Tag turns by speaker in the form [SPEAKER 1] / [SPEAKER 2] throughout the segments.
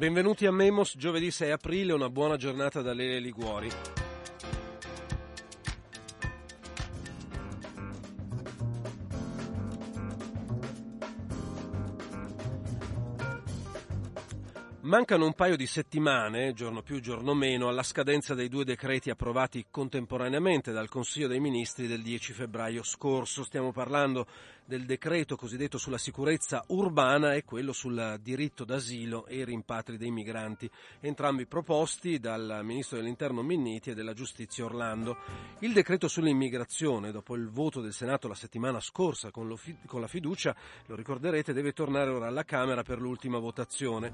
[SPEAKER 1] Benvenuti a Memos, giovedì 6 aprile, una buona giornata da Lele Liguori. Mancano un paio di settimane, giorno più giorno meno, alla scadenza dei due decreti approvati contemporaneamente dal Consiglio dei Ministri del 10 febbraio scorso. Stiamo parlando del decreto cosiddetto sulla sicurezza urbana e quello sul diritto d'asilo e rimpatri dei migranti, entrambi proposti dal Ministro dell'Interno Minniti e della Giustizia Orlando. Il decreto sull'immigrazione, dopo il voto del Senato la settimana scorsa con, con la fiducia, lo ricorderete, deve tornare ora alla Camera per l'ultima votazione.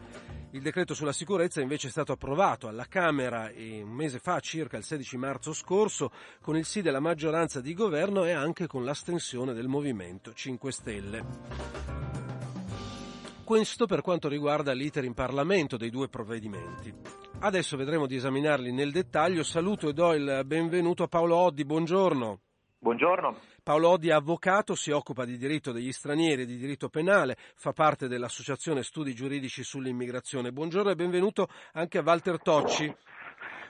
[SPEAKER 1] Il decreto sulla sicurezza invece è stato approvato alla Camera un mese fa, circa il 16 marzo scorso, con il sì della maggioranza di governo e anche con l'astensione del Movimento 5 Stelle. Questo per quanto riguarda l'iter in Parlamento dei due provvedimenti. Adesso vedremo di esaminarli nel dettaglio. Saluto e do il benvenuto a Paolo Oddi. Buongiorno.
[SPEAKER 2] Buongiorno.
[SPEAKER 1] Paolo Oddi è avvocato, si occupa di diritto degli stranieri e di diritto penale, fa parte dell'Associazione Studi Giuridici sull'Immigrazione. Buongiorno e benvenuto anche a Walter Tocci.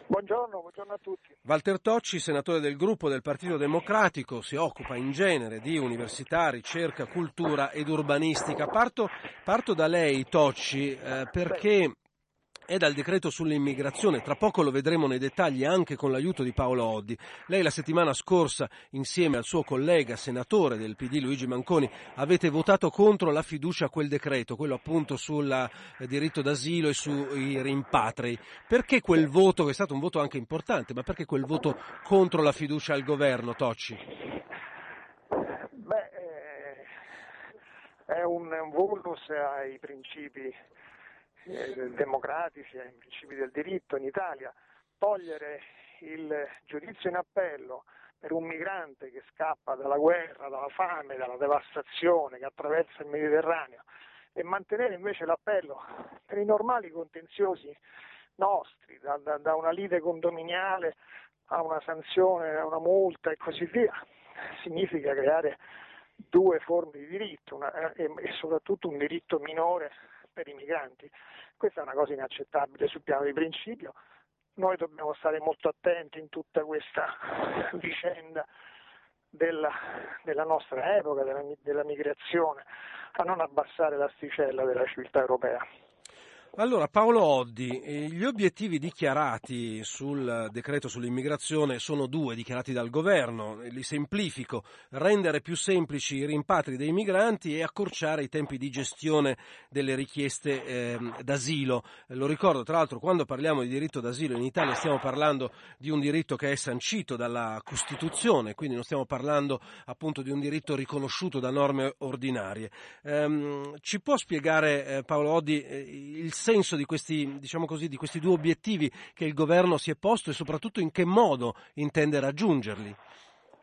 [SPEAKER 3] Buongiorno, buongiorno a tutti.
[SPEAKER 1] Walter Tocci, senatore del gruppo del Partito Democratico, si occupa in genere di università, ricerca, cultura ed urbanistica. Parto, parto da lei, Tocci, eh, perché è dal decreto sull'immigrazione, tra poco lo vedremo nei dettagli anche con l'aiuto di Paolo Oddi. Lei la settimana scorsa, insieme al suo collega senatore del PD Luigi Manconi, avete votato contro la fiducia a quel decreto, quello appunto sul eh, diritto d'asilo e sui rimpatri. Perché quel voto, che è stato un voto anche importante, ma perché quel voto contro la fiducia al governo, Tocci?
[SPEAKER 3] Beh, eh, è un, un vulnus ai principi eh, democratici, ai principi del diritto in Italia, togliere il giudizio in appello per un migrante che scappa dalla guerra, dalla fame, dalla devastazione, che attraversa il Mediterraneo e mantenere invece l'appello per i normali contenziosi nostri, da, da, da una lite condominiale a una sanzione, a una multa e così via, significa creare due forme di diritto una, e, e soprattutto un diritto minore per i migranti. Questa è una cosa inaccettabile sul piano di principio. Noi dobbiamo stare molto attenti in tutta questa vicenda della, della nostra epoca, della, della migrazione, a non abbassare l'asticella della civiltà europea.
[SPEAKER 1] Allora, Paolo Oddi, eh, gli obiettivi dichiarati sul decreto sull'immigrazione sono due, dichiarati dal governo, li semplifico, rendere più semplici i rimpatri dei migranti e accorciare i tempi di gestione delle richieste eh, d'asilo. Lo ricordo, tra l'altro, quando parliamo di diritto d'asilo in Italia stiamo parlando di un diritto che è sancito dalla Costituzione, quindi non stiamo parlando appunto di un diritto riconosciuto da norme ordinarie. Ehm, ci può spiegare, eh, Paolo Oddi, eh, il senso di questi, diciamo così, di questi due obiettivi che il governo si è posto e soprattutto in che modo intende raggiungerli?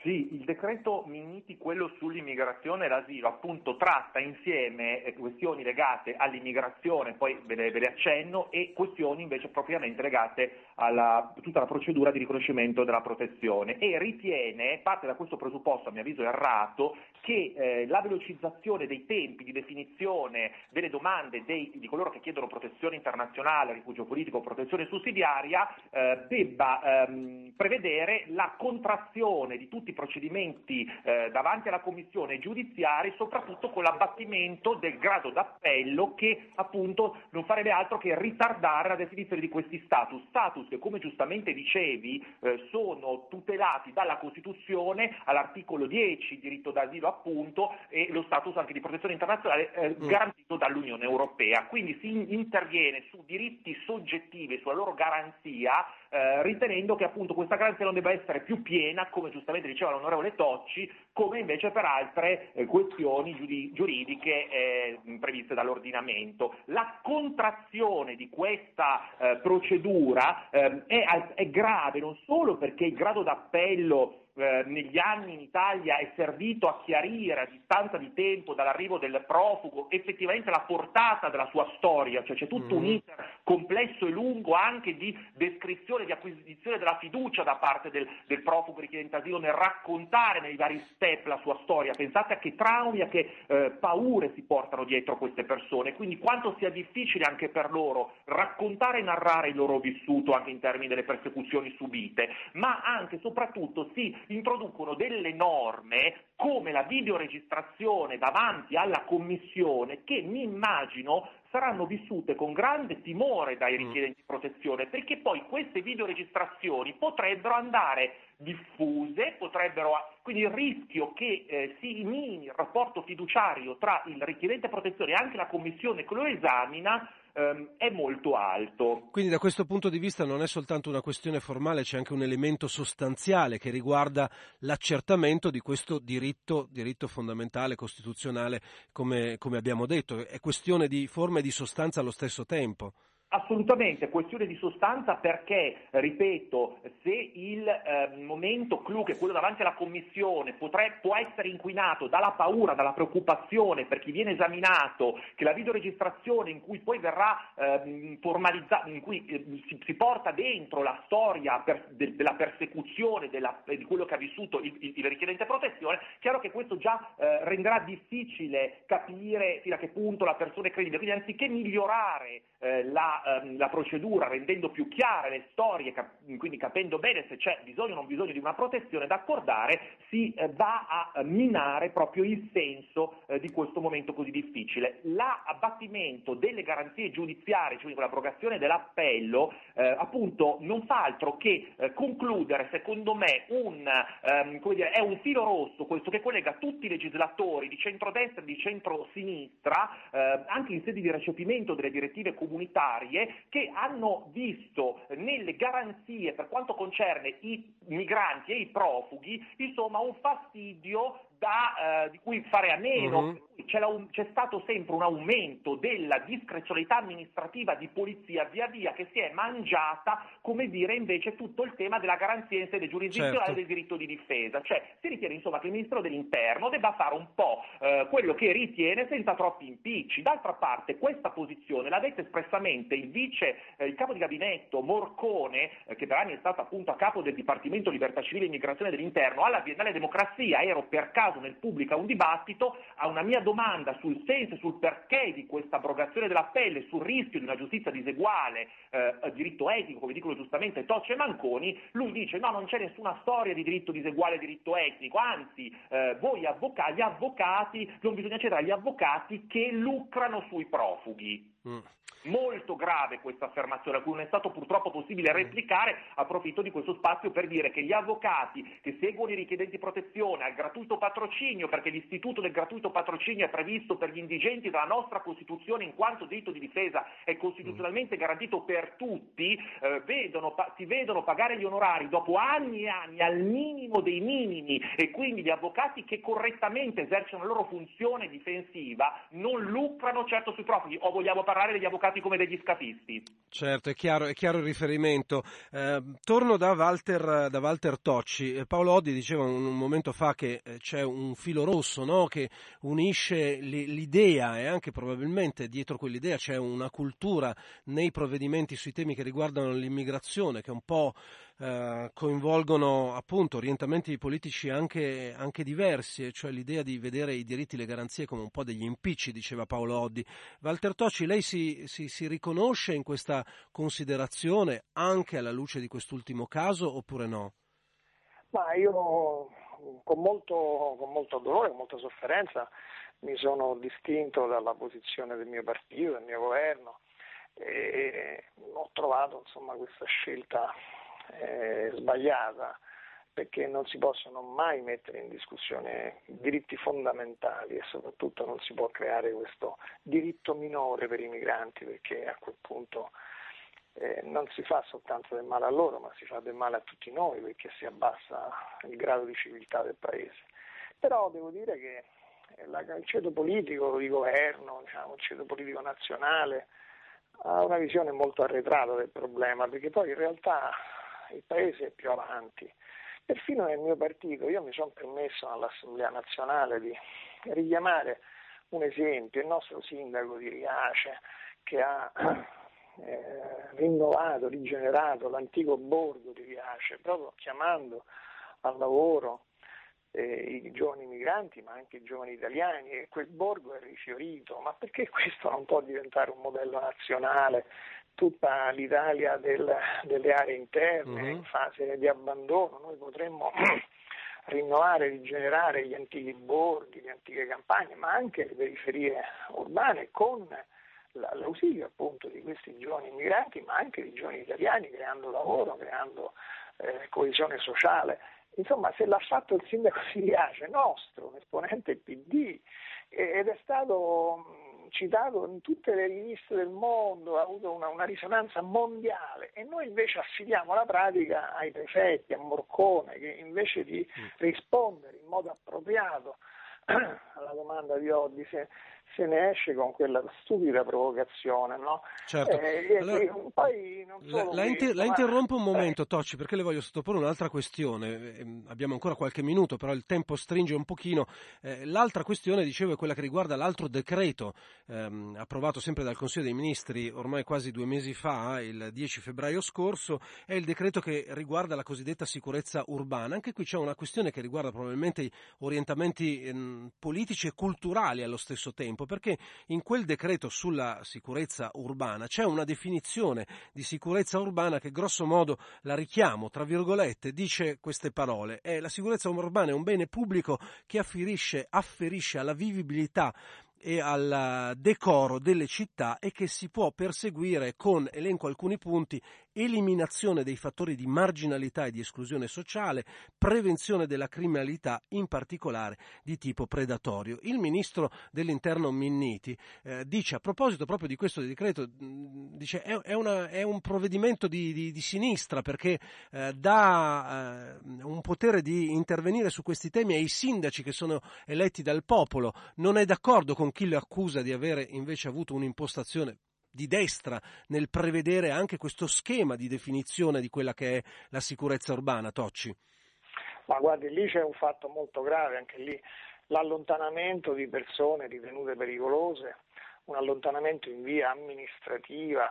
[SPEAKER 2] Sì, il decreto Minniti, quello sull'immigrazione e l'asilo, appunto tratta insieme eh, questioni legate all'immigrazione, poi ve le, ve le, accenno, e questioni invece propriamente legate a tutta la procedura di riconoscimento della protezione e ritiene, parte da questo presupposto a mio avviso errato, che eh, la velocizzazione dei tempi di definizione delle domande dei, di coloro che chiedono protezione internazionale, rifugio politico o protezione sussidiaria eh, debba ehm, prevedere la contrazione di tutti i procedimenti eh, davanti alla Commissione giudiziaria, soprattutto con l'abbattimento del grado d'appello che appunto non farebbe altro che ritardare la definizione di questi status. Status che come giustamente dicevi eh, sono tutelati dalla Costituzione all'articolo 10, diritto d'asilo appunto, e lo status anche di protezione internazionale eh, mm. garantito dall'Unione Europea. Quindi si interviene su diritti soggettivi, sulla loro garanzia, eh, ritenendo che appunto questa garanzia non debba essere più piena, come giustamente diceva l'onorevole Tocci, come invece per altre eh, questioni giudi- giuridiche eh, previste dall'ordinamento. La contrazione di questa eh, procedura ehm, è, è grave non solo perché il grado d'appello eh, negli anni in Italia è servito a chiarire a distanza di tempo dall'arrivo del profugo effettivamente la portata della sua storia, cioè c'è tutto mm. un iter complesso e lungo anche di descrizione di acquisizione della fiducia da parte del, del profugo richiedente asilo nel raccontare nei vari step la sua storia. Pensate a che traumi, a che eh, paure si portano dietro queste persone, quindi quanto sia difficile anche per loro raccontare e narrare il loro vissuto anche in termini delle persecuzioni subite, ma anche e soprattutto si introducono delle norme come la videoregistrazione davanti alla commissione che mi immagino saranno vissute con grande timore dai mm. richiedenti di protezione, perché poi queste videoregistrazioni potrebbero andare diffuse, potrebbero, quindi il rischio che eh, si mini il rapporto fiduciario tra il richiedente protezione e anche la commissione che lo esamina ehm, è molto alto.
[SPEAKER 1] Quindi da questo punto di vista non è soltanto una questione formale, c'è anche un elemento sostanziale che riguarda l'accertamento di questo diritto, diritto fondamentale, costituzionale, come, come abbiamo detto. È questione di forma e di sostanza allo stesso tempo.
[SPEAKER 2] Assolutamente, questione di sostanza perché, ripeto, se il eh, momento clou, che è quello davanti alla Commissione, potre, può essere inquinato dalla paura, dalla preoccupazione per chi viene esaminato, che la videoregistrazione in cui poi verrà eh, formalizzata, in cui eh, si, si, porta dentro la storia per, de, della persecuzione della, di quello che ha vissuto il, il, il richiedente protezione, chiaro che questo già eh, renderà difficile capire fino a che punto la persona è credibile. Quindi anziché migliorare eh, ehm, la procedura, rendendo più chiare le storie, cap- quindi capendo bene se c'è bisogno o non bisogno di una protezione da accordare, si eh, va a eh, minare proprio il senso eh, di questo momento così difficile. L'abbattimento delle garanzie giudiziarie, cioè l'abrogazione dell'appello, eh, appunto non fa altro che eh, concludere, secondo me, un, ehm, dire, è un filo rosso questo che collega tutti i legislatori di centrodestra e di centrosinistra, eh, anche in sede di recepimento delle direttive comunitarie, serie che hanno visto nelle garanzie per quanto concerne i migranti e i profughi, insomma, un fastidio da, eh, di cui fare a meno. Uh-huh. C'è, un, c'è, stato sempre un aumento della discrezionalità amministrativa di polizia via via che si è mangiata, come dire, invece tutto il tema della garanzia in sede giurisdizionale certo. del diritto di difesa. Cioè si ritiene insomma che il Ministro dell'Interno debba fare un po' eh, quello che ritiene senza troppi impicci. D'altra parte questa posizione l'ha detta espressamente il vice, eh, il capo di gabinetto Morcone, eh, che per anni è stato appunto a capo del Dipartimento Libertà Civile e Immigrazione dell'Interno, alla Biennale Democrazia ero per caso caso nel pubblico a un dibattito, a una mia domanda sul senso e sul perché di questa abrogazione della pelle, sul rischio di una giustizia diseguale, eh, diritto etico, come dicono giustamente Tocce e Manconi, lui dice no, non c'è nessuna storia di diritto diseguale e diritto etnico, anzi eh, voi avvocati, gli avvocati, non bisogna cedere agli avvocati che lucrano sui profughi. Mm. Molto grave questa affermazione, a cui non è stato purtroppo possibile mm. replicare, approfitto di questo spazio per dire che gli avvocati che seguono i richiedenti protezione al gratuito patrocinio, perché l'istituto del gratuito patrocinio è previsto per gli indigenti dalla nostra Costituzione in quanto diritto di difesa è costituzionalmente garantito per tutti, eh, vedono, pa- si vedono pagare gli onorari dopo anni e anni al minimo dei minimi e quindi gli avvocati che correttamente esercitano la loro funzione difensiva non lucrano certo sui profughi o vogliamo parlare parlare degli avvocati come degli scafisti.
[SPEAKER 1] Certo, è chiaro, è chiaro il riferimento. Eh, torno da Walter, da Walter Tocci. Eh, Paolo Oddi diceva un, un, momento fa che eh, c'è un filo rosso no? che unisce l'idea e anche probabilmente dietro quell'idea c'è una cultura nei provvedimenti sui temi che riguardano l'immigrazione che un po' eh, coinvolgono appunto orientamenti politici anche, anche, diversi, cioè l'idea di vedere i diritti e le garanzie come un po' degli impicci, diceva Paolo Oddi. Walter Tocci, lei si, si, si riconosce in questa considerazione anche alla luce di quest'ultimo caso oppure no?
[SPEAKER 3] Ma io con molto, con molto dolore, con molta sofferenza mi sono distinto dalla posizione del mio partito, del mio governo e ho trovato insomma, questa scelta eh, sbagliata perché non si possono mai mettere in discussione diritti fondamentali e soprattutto non si può creare questo diritto minore per i migranti perché a quel punto eh, non si fa soltanto del male a loro ma si fa del male a tutti noi perché si abbassa il grado di civiltà del paese. Però devo dire che il ceto politico di governo, diciamo, il ceto politico nazionale ha una visione molto arretrata del problema perché poi in realtà il Paese è più avanti. Perfino nel mio partito io mi sono permesso all'Assemblea nazionale di richiamare un esempio, il nostro sindaco di Riace che ha eh, rinnovato, rigenerato l'antico borgo di Riace, proprio chiamando al lavoro eh, i giovani migranti ma anche i giovani italiani e quel borgo è rifiorito, ma perché questo non può diventare un modello nazionale? Tutta l'Italia del, delle aree interne uh-huh. in fase di abbandono, noi potremmo rinnovare, rigenerare gli antichi borghi, le antiche campagne, ma anche le periferie urbane con l'ausilio appunto di questi giovani immigranti, ma anche di giovani italiani, creando lavoro, creando eh, coesione sociale. Insomma, se l'ha fatto il sindaco di Riace, nostro, un esponente PD, ed è stato citato in tutte le riviste del mondo, ha avuto una, una, risonanza mondiale e noi invece affidiamo la pratica ai prefetti, a Morcone, che invece di mm. rispondere in modo appropriato alla domanda di Oddi se se ne esce con quella stupida provocazione. No?
[SPEAKER 1] Certo. Eh, allora, poi la, la, inter- la, interrompo un momento, Tocci, perché le voglio sottoporre un'altra questione. Eh, abbiamo ancora qualche minuto, però il tempo stringe un pochino. Eh, l'altra questione, dicevo, è quella che riguarda l'altro decreto ehm, approvato sempre dal Consiglio dei Ministri ormai quasi due mesi fa, il 10 febbraio scorso, è il decreto che riguarda la cosiddetta sicurezza urbana. Anche qui c'è una questione che riguarda probabilmente orientamenti ehm, politici e culturali allo stesso tempo tempo, perché in quel decreto sulla sicurezza urbana c'è una definizione di sicurezza urbana che grosso modo la richiamo, tra virgolette, dice queste parole. È la sicurezza urbana è un bene pubblico che afferisce, afferisce alla vivibilità e al decoro delle città e che si può perseguire con, elenco alcuni punti, eliminazione dei fattori di marginalità e di esclusione sociale, prevenzione della criminalità, in particolare di tipo predatorio. Il ministro dell'interno Minniti eh, dice a proposito proprio di questo decreto, mm, dice è, è, una, è un provvedimento di, di, di sinistra perché eh, dà eh, un potere di intervenire su questi temi ai sindaci che sono eletti dal popolo, non è d'accordo con chi lo accusa di avere invece avuto un'impostazione di destra nel prevedere anche questo schema di definizione di quella che è la sicurezza urbana, Tocci?
[SPEAKER 3] Ma guardi, lì c'è un fatto molto grave, anche lì l'allontanamento di persone ritenute pericolose, un allontanamento in via amministrativa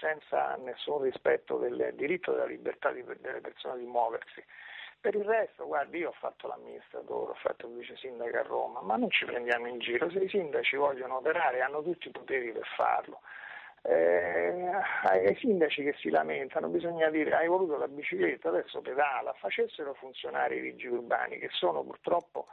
[SPEAKER 3] senza nessun rispetto del diritto della libertà delle persone di muoversi. Per il resto, guardi, io ho fatto l'amministratore, ho fatto il vice sindaco a Roma, ma non ci prendiamo in giro, se i sindaci vogliono operare hanno tutti i poteri per farlo. Eh, ai sindaci che si lamentano bisogna dire hai voluto la bicicletta, adesso pedala, facessero funzionare i vigili urbani che sono purtroppo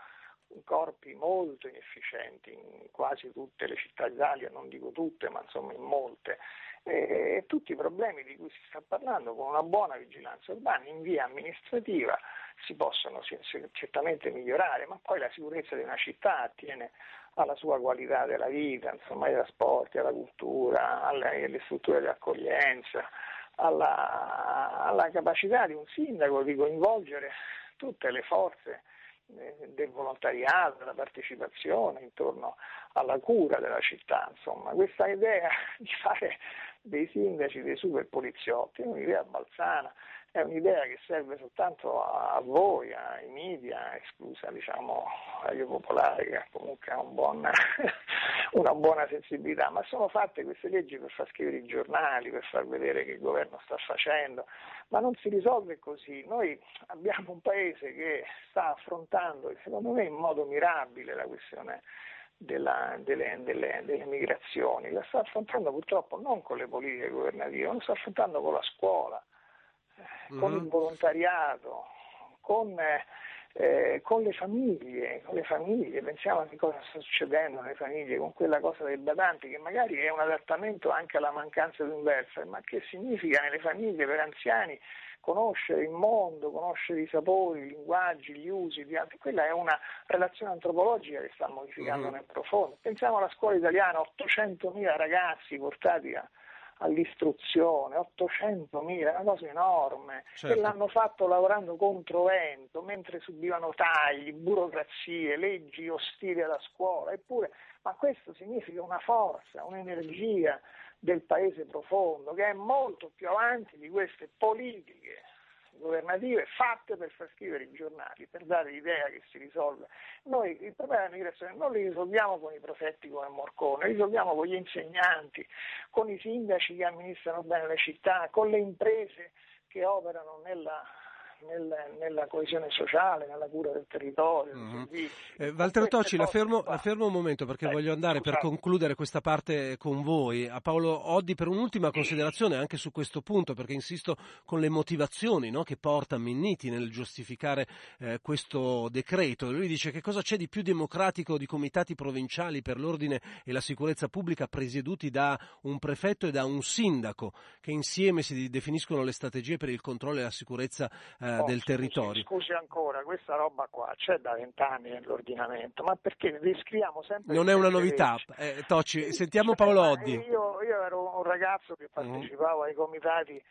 [SPEAKER 3] corpi molto inefficienti in quasi tutte le città d'Italia, non dico tutte, ma insomma in molte, e tutti i problemi di cui si sta parlando con una buona vigilanza urbana in via amministrativa si possono certamente migliorare, ma poi la sicurezza di una città attiene alla sua qualità della vita, insomma, ai trasporti, alla cultura, alle, alle strutture di accoglienza, alla, alla capacità di un sindaco di coinvolgere tutte le forze eh, del volontariato, della partecipazione intorno alla cura della città. Insomma, questa idea di fare dei sindaci, dei super poliziotti, è un'idea balzana, è un'idea che serve soltanto a voi, ai media, esclusa diciamo agli popolari che comunque hanno un buon, una buona sensibilità, ma sono fatte queste leggi per far scrivere i giornali, per far vedere che il governo sta facendo, ma non si risolve così. Noi abbiamo un paese che sta affrontando, secondo me in modo mirabile, la questione della, delle, delle, delle, migrazioni, la sta affrontando purtroppo non con le politiche governative, la sta affrontando con la scuola, mm-hmm. con il volontariato, con, eh, con, le famiglie, con le famiglie, pensiamo a che cosa sta succedendo nelle famiglie, con quella cosa dei badanti che magari è un adattamento anche alla mancanza di un welfare, ma che significa nelle famiglie per anziani conoscere il mondo, conoscere i sapori, i linguaggi, gli usi di altri. Quella è una relazione antropologica che sta modificando mm-hmm. nel profondo. Pensiamo alla scuola italiana, 800.000 ragazzi portati a, all'istruzione, 800.000, una cosa enorme, certo. che l'hanno fatto lavorando contro vento, mentre subivano tagli, burocrazie, leggi ostili alla scuola, eppure, ma questo significa una forza, un'energia, del paese profondo, che è molto più avanti di queste politiche governative fatte per far scrivere i giornali, per dare l'idea che si risolve. Noi il problema dell'immigrazione non li risolviamo con i prefetti come Morcone, li risolviamo con gli insegnanti, con i sindaci che amministrano bene le città, con le imprese che operano nella nel, nella coesione sociale, nella cura del territorio. Mm-hmm.
[SPEAKER 1] Eh, Walter Tocci, la fermo, la fermo, un momento perché eh, voglio andare scusate. per concludere questa parte con voi. A Paolo Oddi per un'ultima considerazione anche su questo punto, perché insisto con le motivazioni no, che porta Minniti nel giustificare eh, questo decreto. Lui dice che cosa c'è di più democratico di comitati provinciali per l'ordine e la sicurezza pubblica presieduti da un prefetto e da un sindaco che insieme si definiscono le strategie per il controllo e la sicurezza eh, oh, del territorio.
[SPEAKER 3] Scusi, scusi, ancora, questa roba qua c'è da vent'anni nell'ordinamento, ma perché riscriviamo sempre...
[SPEAKER 1] Non è una novità, eh, Tocci, sentiamo Paolo Oddi.
[SPEAKER 3] Io, io, ero un ragazzo che mm-hmm. partecipavo mm. ai comitati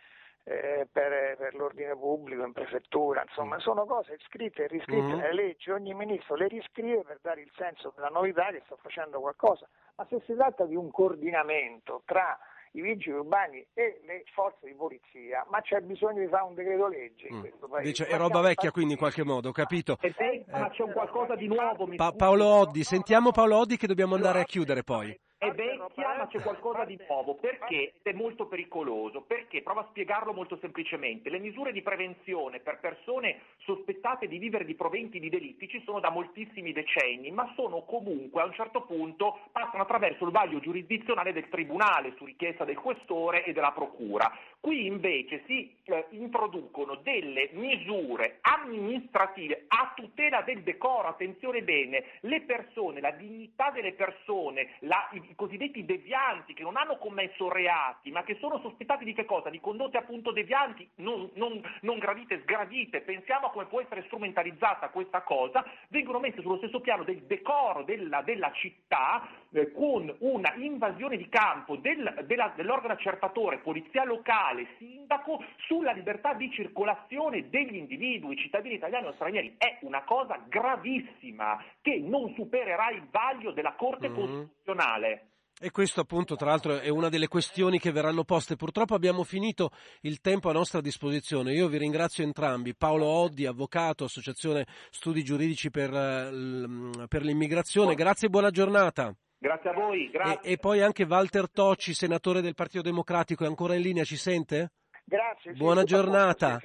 [SPEAKER 3] eh, per, per, l'ordine pubblico in prefettura, insomma mm. sono cose scritte e riscritte mm nelle leggi, ogni ministro le riscrive per dare il senso della novità che sta facendo qualcosa, ma se si tratta di un coordinamento tra i vigili urbani e le forze di polizia, ma c'è bisogno di fare un decreto legge in mm. questo paese.
[SPEAKER 1] Dice, è roba vecchia quindi in qualche modo, ho capito.
[SPEAKER 2] Eh, eh, ma c'è un qualcosa di nuovo.
[SPEAKER 1] Pa- Paolo Oddi, sentiamo Paolo Oddi che dobbiamo andare a chiudere poi
[SPEAKER 2] è vecchia ma c'è qualcosa di nuovo, perché? è molto pericoloso? Perché, prova a spiegarlo molto semplicemente, le misure di prevenzione per persone sospettate di vivere di proventi di delitti ci sono da moltissimi decenni, ma sono comunque a un certo punto passano attraverso il vaglio giurisdizionale del Tribunale su richiesta del questore e della Procura. Qui invece si eh, introducono delle misure amministrative a tutela del decoro, attenzione bene, le persone, la dignità delle persone, la, i, i cosiddetti devianti che non hanno commesso reati, ma che sono sospettati di che cosa? Di condotte appunto devianti, non, non, non gradite, sgradite. Pensiamo a come può essere strumentalizzata questa cosa, vengono messe sullo stesso piano del decoro della, della città eh, con una invasione di campo del, della, dell'organo accertatore, polizia locale, sindaco, sulla libertà di circolazione degli individui, cittadini italiani o stranieri. È una cosa gravissima che non supererà il vaglio della Corte mm-hmm. Costituzionale.
[SPEAKER 1] E questo appunto tra l'altro è una delle questioni che verranno poste. Purtroppo abbiamo finito il tempo a nostra disposizione. Io vi ringrazio entrambi. Paolo Oddi, avvocato, Associazione Studi Giuridici per, eh, per l'Immigrazione. Grazie e buona giornata.
[SPEAKER 2] Grazie a voi. Grazie.
[SPEAKER 1] E, e, poi anche Walter Tocci, senatore del Partito Democratico, è ancora in linea, ci sente?
[SPEAKER 3] Grazie.
[SPEAKER 1] Buona giornata.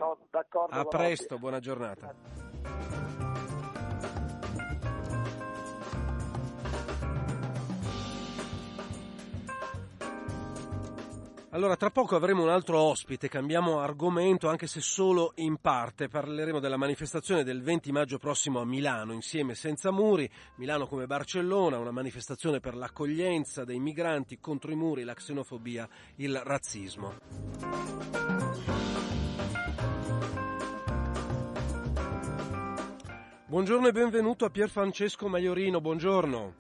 [SPEAKER 1] A presto, buona giornata. Allora, tra poco avremo un altro ospite, cambiamo argomento anche se solo in parte. Parleremo della manifestazione del 20 maggio prossimo a Milano, insieme senza muri, Milano come Barcellona, una manifestazione per l'accoglienza dei migranti contro i muri, la xenofobia, il razzismo. Buongiorno e benvenuto a Pier Francesco Maiorino, buongiorno.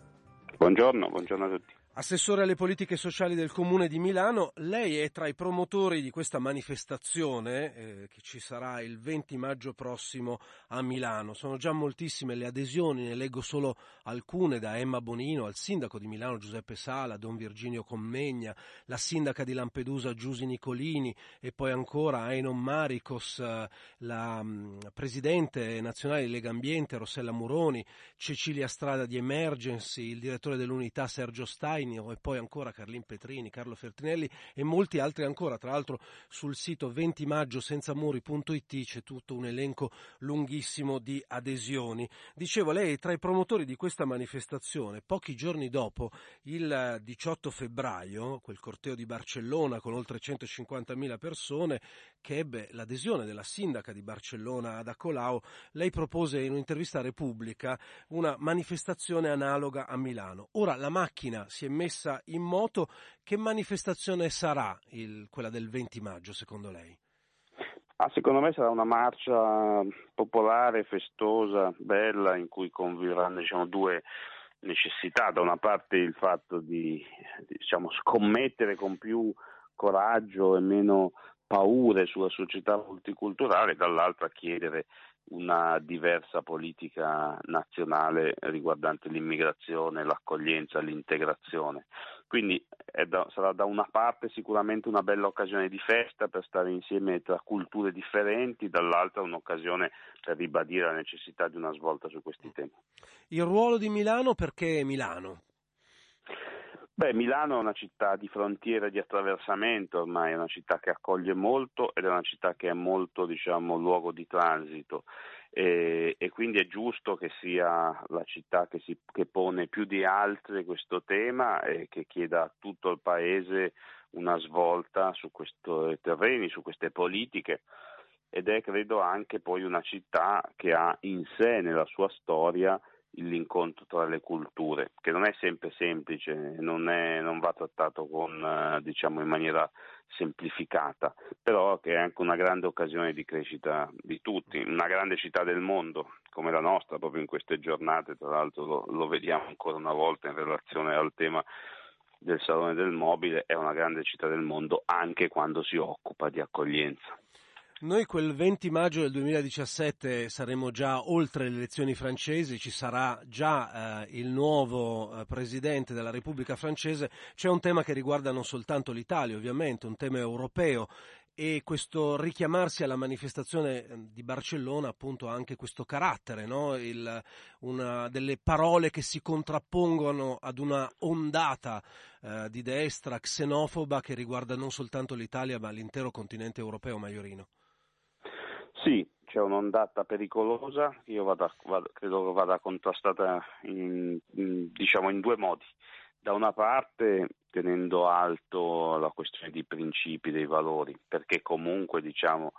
[SPEAKER 4] Buongiorno, buongiorno a tutti.
[SPEAKER 1] Assessore alle politiche sociali del Comune di Milano, lei è tra i promotori di questa manifestazione eh, che ci sarà il 20 maggio prossimo a Milano. Sono già moltissime le adesioni, ne leggo solo alcune da Emma Bonino al sindaco di Milano Giuseppe Sala, Don Virginio Commenia, la sindaca di Lampedusa Giusi Nicolini e poi ancora Ainon Maricos, eh, la mh, mm, presidente nazionale di Lega Ambiente Rossella Muroni, Cecilia Strada di Emergency, il direttore dell'unità Sergio Stein, Vigno e poi ancora Carlin Petrini, Carlo Fertinelli e molti altri ancora. Tra l'altro sul sito 20 maggio senza muri.it c'è tutto un elenco lunghissimo di adesioni. Dicevo, lei è tra i promotori di questa manifestazione. Pochi giorni dopo, il 18 febbraio, quel corteo di Barcellona con oltre 150.000 persone che ebbe l'adesione della sindaca di Barcellona Ada Colau, lei propose in un'intervista a Repubblica una manifestazione analoga a Milano. Ora la macchina si è messa in moto, che manifestazione sarà il, quella del 20 maggio secondo lei?
[SPEAKER 4] Ah, secondo me sarà una marcia popolare, festosa, bella, in cui conviveranno diciamo, due necessità. Da una parte il fatto di diciamo, scommettere con più coraggio e meno paure sulla società multiculturale, dall'altra chiedere una diversa politica nazionale riguardante l'immigrazione, l'accoglienza, l'integrazione. Quindi da, sarà da una parte sicuramente una bella occasione di festa per stare insieme tra culture differenti, dall'altra un'occasione per ribadire la necessità di una svolta su questi temi.
[SPEAKER 1] Il ruolo di Milano perché Milano?
[SPEAKER 4] Beh, Milano è una città di frontiera, di attraversamento, ormai è una città che accoglie molto ed è una città che è molto, diciamo, luogo di transito. E, e quindi è giusto che sia la città che, si, che pone più di altre questo tema e che chieda a tutto il Paese una svolta su questi terreni, su queste politiche. Ed è credo anche poi una città che ha in sé nella sua storia l'incontro tra le culture, che non è sempre semplice, non, è, non va trattato con, eh, diciamo, in maniera semplificata, però che è anche una grande occasione di crescita di tutti, una grande città del mondo come la nostra, proprio in queste giornate, tra l'altro lo, lo vediamo ancora una volta in relazione al tema del Salone del Mobile, è una grande città del mondo anche quando si occupa di accoglienza.
[SPEAKER 1] Noi quel 20 maggio del 2017 saremo già oltre le elezioni francesi, ci sarà già eh, il nuovo eh, presidente della Repubblica francese, c'è un tema che riguarda non soltanto l'Italia ovviamente, un tema europeo e questo richiamarsi alla manifestazione eh, di Barcellona appunto ha anche questo carattere, no? Il, una delle parole che si contrappongono ad una ondata eh, di destra xenofoba che riguarda non soltanto l'Italia ma l'intero continente europeo, Maiorino.
[SPEAKER 4] Sì, c'è un'ondata pericolosa, io vada, vada, credo vada contrastata in, in, diciamo in due modi. Da una parte tenendo alto la questione dei principi, dei valori, perché comunque diciamo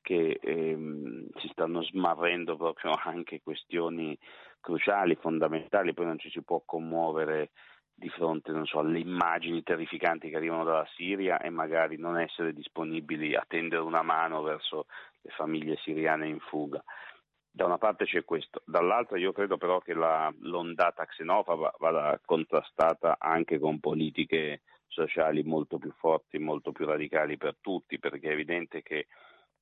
[SPEAKER 4] che ehm, si stanno smarrendo proprio anche questioni cruciali, fondamentali, poi non ci si può commuovere di fronte so, alle immagini terrificanti che arrivano dalla Siria e magari non essere disponibili a tendere una mano verso le famiglie siriane in fuga. Da una parte c'è questo, dall'altra io credo però che la, l'ondata xenofoba vada contrastata anche con politiche sociali molto più forti, molto più radicali per tutti, perché è evidente che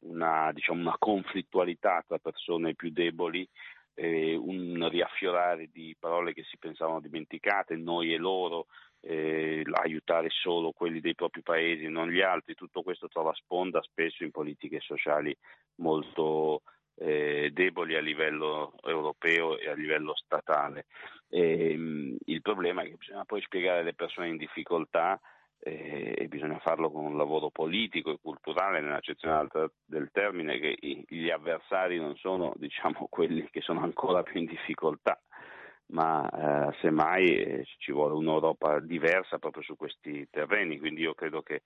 [SPEAKER 4] una, diciamo, una conflittualità tra persone più deboli eh, un riaffiorare di parole che si pensavano dimenticate, noi e loro, eh, aiutare solo quelli dei propri paesi, non gli altri, tutto questo trova sponda spesso in politiche sociali molto eh, deboli a livello europeo e a livello statale. E, ehm, il problema è che bisogna poi spiegare alle persone in difficoltà e bisogna farlo con un lavoro politico e culturale nell'accezione del termine che gli avversari non sono diciamo, quelli che sono ancora più in difficoltà ma eh, semmai eh, ci vuole un'Europa diversa proprio su questi terreni, quindi io credo che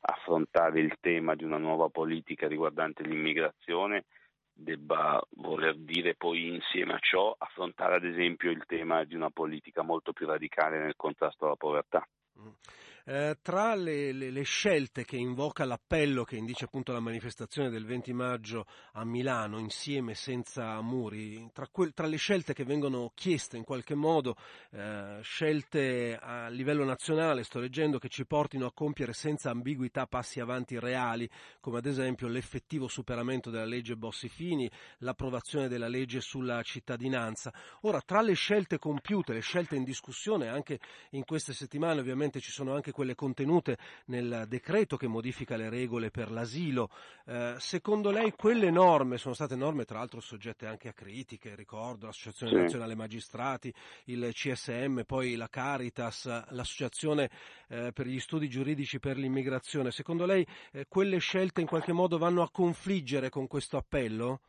[SPEAKER 4] affrontare il tema di una nuova politica riguardante l'immigrazione debba voler dire poi insieme a ciò affrontare ad esempio il tema di una politica molto più radicale nel contrasto alla povertà. Mm.
[SPEAKER 1] Eh, tra le, le, le, scelte che invoca l'appello che indice appunto la manifestazione del 20 maggio a Milano, insieme senza muri, tra, que, tra le scelte che vengono chieste in qualche modo, eh, scelte a livello nazionale, sto leggendo, che ci portino a compiere senza ambiguità passi avanti reali, come ad esempio l'effettivo superamento della legge Bossi-Fini, l'approvazione della legge sulla cittadinanza. Ora, tra le scelte compiute, le scelte in discussione, anche in queste settimane ovviamente ci sono anche anche quelle contenute nel decreto che modifica le regole per l'asilo. Eh, secondo lei quelle norme sono state norme tra l'altro soggette anche a critiche, ricordo l'Associazione sì. Nazionale Magistrati, il CSM, poi la Caritas, l'Associazione eh, per gli Studi Giuridici per l'Immigrazione. Secondo lei eh, quelle scelte in qualche modo vanno a confliggere con questo appello?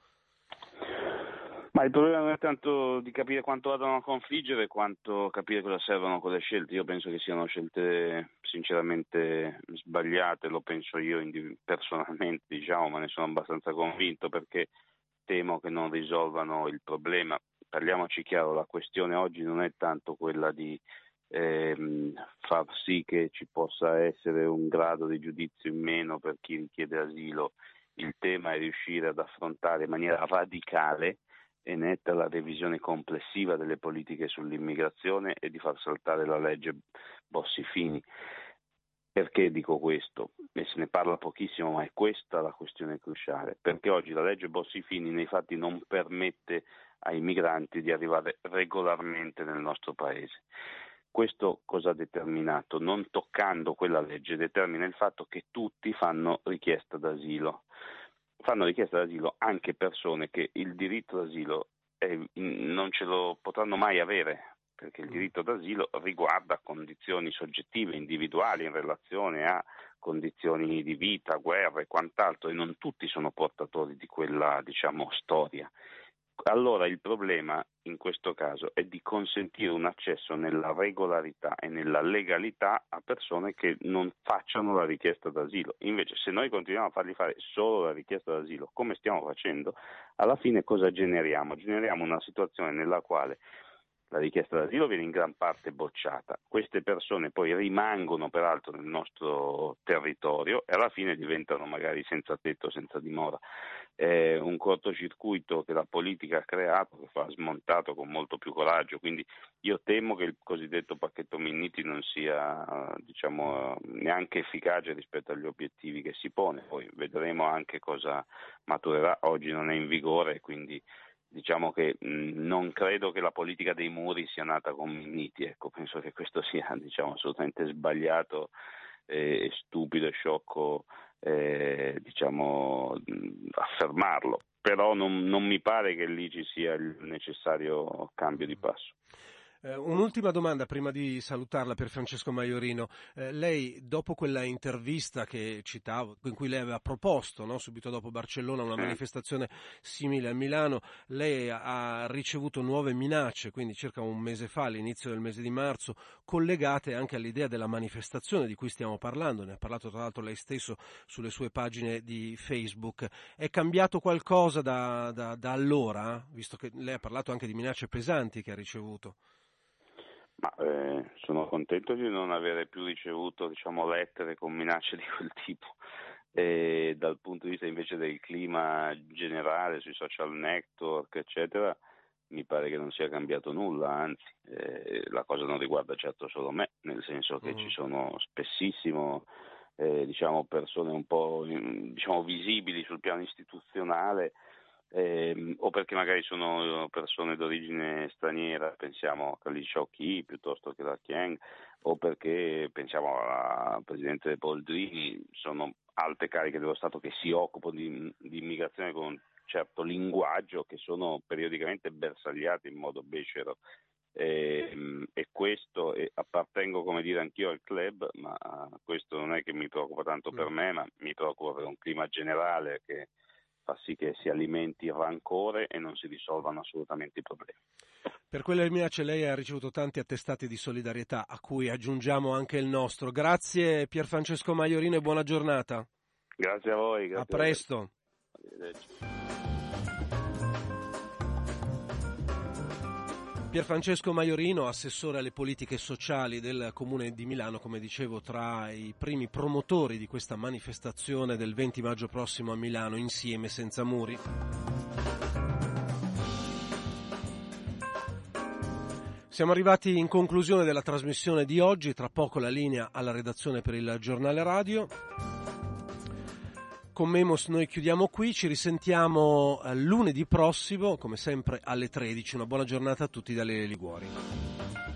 [SPEAKER 4] Ma il problema non è tanto di capire quanto vadano a confliggere quanto capire cosa servono quelle scelte. Io penso che siano scelte sinceramente sbagliate, lo penso io personalmente, diciamo, ma ne sono abbastanza convinto perché temo che non risolvano il problema. Parliamoci chiaro, la questione oggi non è tanto quella di ehm, far sì che ci possa essere un grado di giudizio in meno per chi richiede asilo, il tema è riuscire ad affrontare in maniera radicale e netta la revisione complessiva delle politiche sull'immigrazione e di far saltare la legge Bossi-Fini. Perché dico questo? E se ne parla pochissimo, ma è questa la questione cruciale, perché oggi la legge Bossi-Fini nei fatti non permette ai migranti di arrivare regolarmente nel nostro paese. Questo cosa ha determinato? Non toccando quella legge, determina il fatto che tutti fanno richiesta d'asilo. Fanno richiesta d'asilo anche persone che il diritto d'asilo eh, non ce lo potranno mai avere, perché il diritto d'asilo riguarda condizioni soggettive, individuali in relazione a condizioni di vita, guerra e quant'altro, e non tutti sono portatori di quella diciamo, storia. Allora il problema in questo caso è di consentire un accesso nella regolarità e nella legalità a persone che non facciano la richiesta d'asilo. Invece se noi continuiamo a fargli fare solo la richiesta d'asilo, come stiamo facendo, alla fine cosa generiamo? Generiamo una situazione nella quale la richiesta d'asilo viene in gran parte bocciata. Queste persone poi rimangono peraltro nel nostro territorio e alla fine diventano magari senza tetto, senza dimora. È un cortocircuito che la politica ha creato, che va smontato con molto più coraggio. Quindi io temo che il cosiddetto pacchetto Minniti non sia diciamo, neanche efficace rispetto agli obiettivi che si pone. Poi vedremo anche cosa maturerà. Oggi non è in vigore, quindi diciamo che mh, non credo che la politica dei muri sia nata con Minniti, ecco, penso che questo sia diciamo, assolutamente sbagliato e stupido e sciocco eh, diciamo, mh, affermarlo, però non, non mi pare che lì ci sia il necessario cambio di passo.
[SPEAKER 1] Eh, un'ultima domanda prima di salutarla per Francesco Maiorino. Eh, lei, dopo quella intervista che citavo, in cui lei aveva proposto, no, subito dopo Barcellona, una manifestazione simile a Milano, lei ha ricevuto nuove minacce, quindi circa un mese fa, all'inizio del mese di marzo, collegate anche all'idea della manifestazione di cui stiamo parlando. Ne ha parlato tra l'altro lei stesso sulle sue pagine di Facebook. È cambiato qualcosa da, da, da allora, visto che lei ha parlato anche di minacce pesanti che ha ricevuto?
[SPEAKER 4] Ma eh, sono contento di non avere più ricevuto diciamo, lettere con minacce di quel tipo. E dal punto di vista invece del clima generale sui social network, eccetera, mi pare che non sia cambiato nulla, anzi, eh, la cosa non riguarda certo solo me, nel senso che mm. ci sono spessissimo eh, diciamo, persone un po' diciamo, visibili sul piano istituzionale eh, o perché magari sono persone d'origine straniera, pensiamo a Khalid Shawki piuttosto che a Chiang, o perché pensiamo al presidente Boldrini, sono alte cariche dello Stato che si occupano di, di immigrazione con un certo linguaggio che sono periodicamente bersagliati in modo becero. E, e, questo e appartengo come dire anch'io al club ma questo non è che mi preoccupa tanto per mm. me ma mi preoccupa per un clima generale che fa sì che si alimenti il rancore e non si risolvano assolutamente i problemi.
[SPEAKER 1] Per quelle minacce lei ha ricevuto tanti attestati di solidarietà, a cui aggiungiamo anche il nostro. Grazie Pierfrancesco Maiorino e buona giornata.
[SPEAKER 4] Grazie a voi. Grazie
[SPEAKER 1] a presto. Pierfrancesco Maiorino, assessore alle politiche sociali del Comune di Milano, come dicevo, tra i primi promotori di questa manifestazione del 20 maggio prossimo a Milano, insieme senza muri. Siamo arrivati in conclusione della trasmissione di oggi, tra poco la linea alla redazione per il giornale radio con Memos noi chiudiamo qui, ci risentiamo eh, lunedì prossimo, come sempre alle 13. Una buona giornata a tutti dalle Liguori.